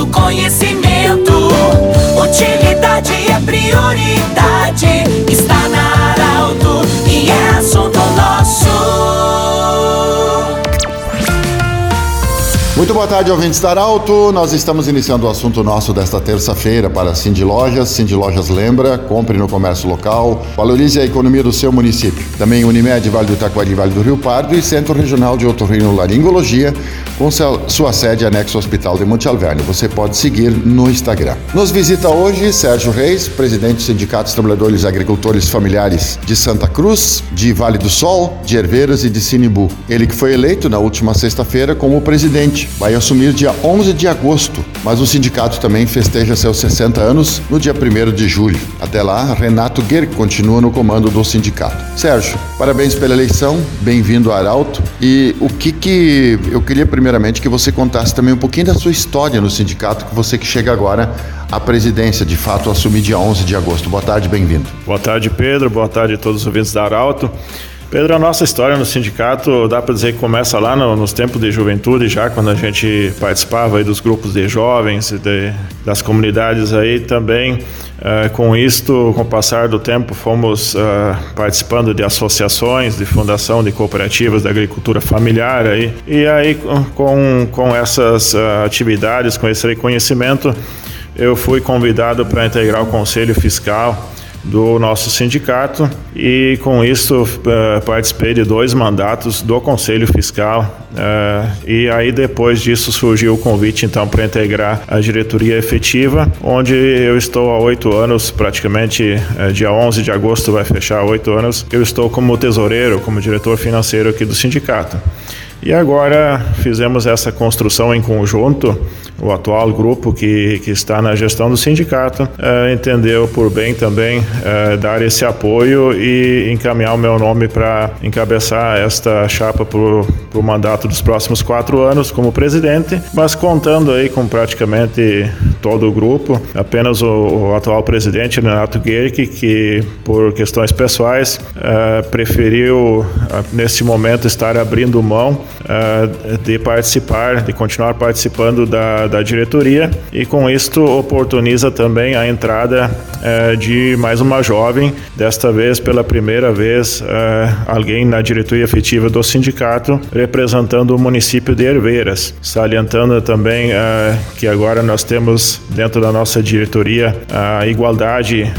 do conhecimento. Utilidade é prioridade. Muito boa tarde, ouvintes da Arauto. Nós estamos iniciando o assunto nosso desta terça-feira para Cindy Lojas. Cindy Lojas lembra, compre no comércio local, valorize a economia do seu município. Também Unimed, Vale do Itaquari, Vale do Rio Pardo e Centro Regional de Otorrinolaringologia, com sua sede anexo ao Hospital de Monte Alverne. Você pode seguir no Instagram. Nos visita hoje Sérgio Reis, presidente do Sindicato dos Trabalhadores Agricultores Familiares de Santa Cruz, de Vale do Sol, de Herveiras e de Sinibu. Ele que foi eleito na última sexta-feira como presidente vai assumir dia 11 de agosto, mas o sindicato também festeja seus 60 anos no dia 1 de julho. Até lá, Renato Guer continua no comando do sindicato. Sérgio, parabéns pela eleição, bem-vindo ao Arauto. E o que que eu queria primeiramente que você contasse também um pouquinho da sua história no sindicato, que você que chega agora à presidência, de fato, assumir dia 11 de agosto. Boa tarde, bem-vindo. Boa tarde, Pedro. Boa tarde a todos os ouvintes da Arauto. Pedro, a nossa história no sindicato dá para dizer que começa lá no, nos tempos de juventude, já quando a gente participava dos grupos de jovens, de, das comunidades aí também. Uh, com isto, com o passar do tempo, fomos uh, participando de associações, de fundação de cooperativas da agricultura familiar aí. E aí, com, com essas uh, atividades, com esse reconhecimento, eu fui convidado para integrar o Conselho Fiscal do nosso sindicato e com isso uh, participei de dois mandatos do Conselho Fiscal uh, e aí depois disso surgiu o convite então para integrar a diretoria efetiva onde eu estou há oito anos praticamente uh, dia 11 de agosto vai fechar oito anos eu estou como tesoureiro como diretor financeiro aqui do sindicato e agora fizemos essa construção em conjunto o atual grupo que, que está na gestão do sindicato uh, entendeu por bem também uh, dar esse apoio e encaminhar o meu nome para encabeçar esta chapa para o mandato dos próximos quatro anos como presidente, mas contando aí com praticamente todo o grupo, apenas o, o atual presidente Renato Guerque, que por questões pessoais uh, preferiu neste momento estar abrindo mão de participar, de continuar participando da da diretoria. E com isto oportuniza também a entrada eh, de mais uma jovem, desta vez pela primeira vez eh, alguém na diretoria efetiva do sindicato representando o município de Herveiras, salientando também que agora nós temos dentro da nossa diretoria a igualdade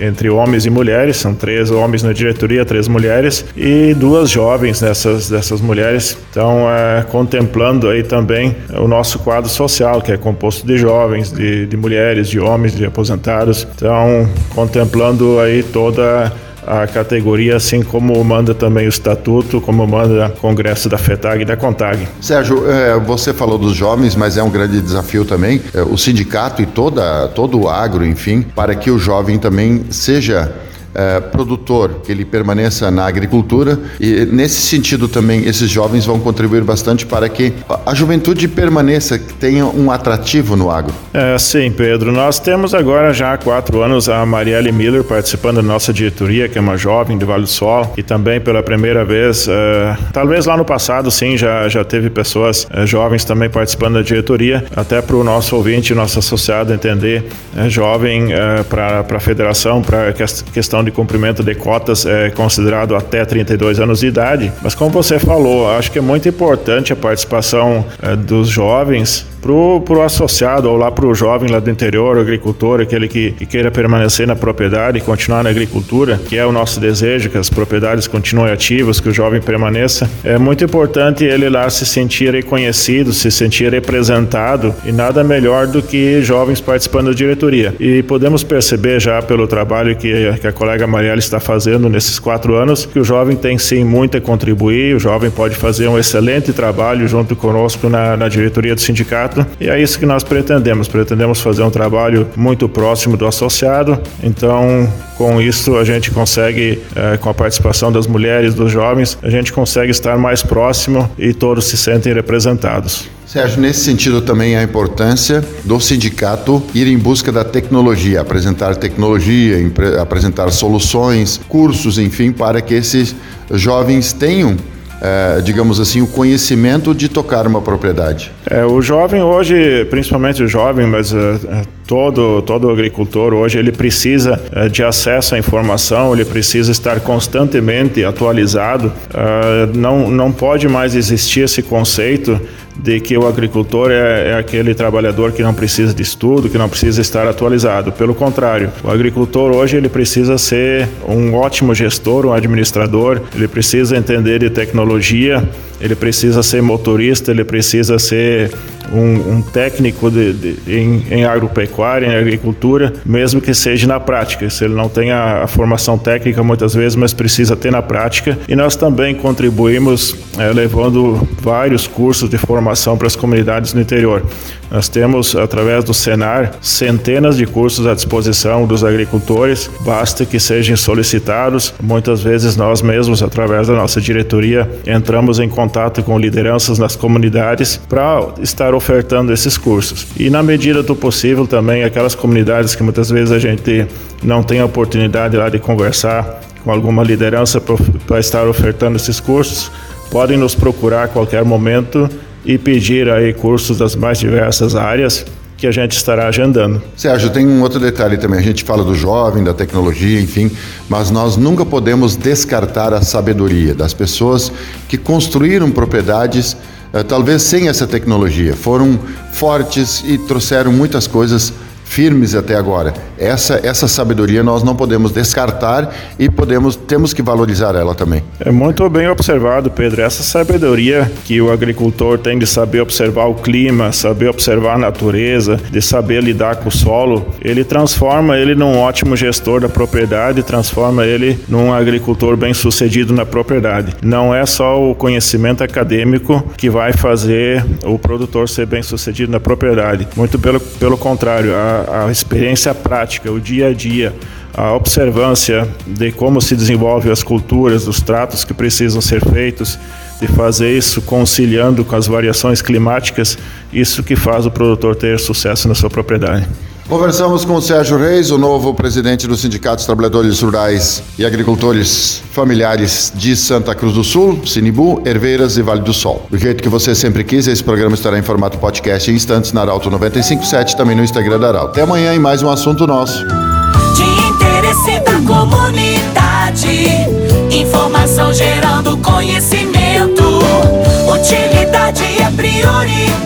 entre homens e mulheres, são três homens na diretoria, três mulheres e duas jovens dessas dessas mulheres, então contemplando aí também o nosso quadro social social, que é composto de jovens, de, de mulheres, de homens, de aposentados. Então, contemplando aí toda a categoria, assim como manda também o estatuto, como manda o Congresso da FETAG e da CONTAG. Sérgio, é, você falou dos jovens, mas é um grande desafio também, é, o sindicato e toda, todo o agro, enfim, para que o jovem também seja é, produtor, que ele permaneça na agricultura e nesse sentido também esses jovens vão contribuir bastante para que a juventude permaneça, tenha um atrativo no agro. É, sim, Pedro. Nós temos agora já há quatro anos a Marielle Miller participando da nossa diretoria, que é uma jovem do Vale do Sol e também pela primeira vez, é, talvez lá no passado sim, já, já teve pessoas é, jovens também participando da diretoria, até para o nosso ouvinte, nosso associado entender, jovem para a federação, para a questão de cumprimento de cotas é considerado até 32 anos de idade. Mas como você falou, acho que é muito importante a participação é, dos jovens pro, pro associado ou lá pro jovem lá do interior, agricultor, aquele que, que queira permanecer na propriedade e continuar na agricultura, que é o nosso desejo, que as propriedades continuem ativas, que o jovem permaneça. É muito importante ele lá se sentir reconhecido, se sentir representado e nada melhor do que jovens participando da diretoria. E podemos perceber já pelo trabalho que, que a colega Mariela está fazendo nesses quatro anos que o jovem tem sim muito a contribuir, o jovem pode fazer um excelente trabalho junto conosco na, na diretoria do sindicato e é isso que nós pretendemos. Pretendemos fazer um trabalho muito próximo do associado. Então, com isso, a gente consegue, é, com a participação das mulheres, dos jovens, a gente consegue estar mais próximo e todos se sentem representados. Sérgio, nesse sentido também a importância do sindicato ir em busca da tecnologia, apresentar tecnologia, apresentar soluções, cursos, enfim, para que esses jovens tenham é, digamos assim, o conhecimento de tocar uma propriedade? É, o jovem hoje, principalmente o jovem, mas uh, todo todo agricultor hoje ele precisa uh, de acesso à informação, ele precisa estar constantemente atualizado. Não não pode mais existir esse conceito de que o agricultor é, é, aquele trabalhador que não precisa de estudo, que não precisa estar atualizado. Pelo contrário, o agricultor hoje ele precisa ser um ótimo gestor, um administrador, ele precisa entender de tecnologia, ele precisa ser motorista, ele precisa ser um, um técnico de, de, em, em, agropecuária, em agricultura, mesmo que seja na prática. Se ele não tem a, a, formação técnica muitas vezes, mas precisa ter na prática. E nós também contribuímos é, levando vários cursos de formação para as comunidades no interior. Nós temos, através do Senar, centenas de cursos à disposição dos agricultores, basta que sejam solicitados. Muitas vezes nós mesmos, através da nossa diretoria, entramos em contato com lideranças nas comunidades para estar ofertando esses cursos. E na medida do possível também aquelas comunidades que muitas vezes a gente não tem a oportunidade lá de conversar com alguma liderança para estar ofertando esses cursos, podem nos procurar a qualquer momento e pedir aí cursos das mais diversas áreas que a gente estará agendando. Sérgio, tem um outro detalhe também. A gente fala do jovem, da tecnologia, enfim, mas nós nunca podemos descartar a sabedoria das pessoas que construíram propriedades, talvez sem essa tecnologia. Foram fortes e trouxeram muitas coisas firmes até agora. Essa essa sabedoria nós não podemos descartar e podemos temos que valorizar ela também. É muito bem observado, Pedro. Essa sabedoria que o agricultor tem de saber observar o clima, saber observar a natureza, de saber lidar com o solo, ele transforma ele num ótimo gestor da propriedade, transforma ele num agricultor bem-sucedido na propriedade. Não é só o conhecimento acadêmico que vai fazer o produtor ser bem-sucedido na propriedade. Muito pelo pelo contrário, a experiência prática, o dia a dia, a observância de como se desenvolvem as culturas, dos tratos que precisam ser feitos, de fazer isso conciliando com as variações climáticas, isso que faz o produtor ter sucesso na sua propriedade. Conversamos com o Sérgio Reis, o novo presidente do Sindicato dos Trabalhadores Rurais e Agricultores Familiares de Santa Cruz do Sul, Sinibu, Herveiras e Vale do Sol. Do jeito que você sempre quis, esse programa estará em formato podcast em instantes na Arauto 957, também no Instagram da Arauto. Até amanhã em mais um assunto nosso. De interesse da comunidade, informação gerando conhecimento, utilidade é prioridade.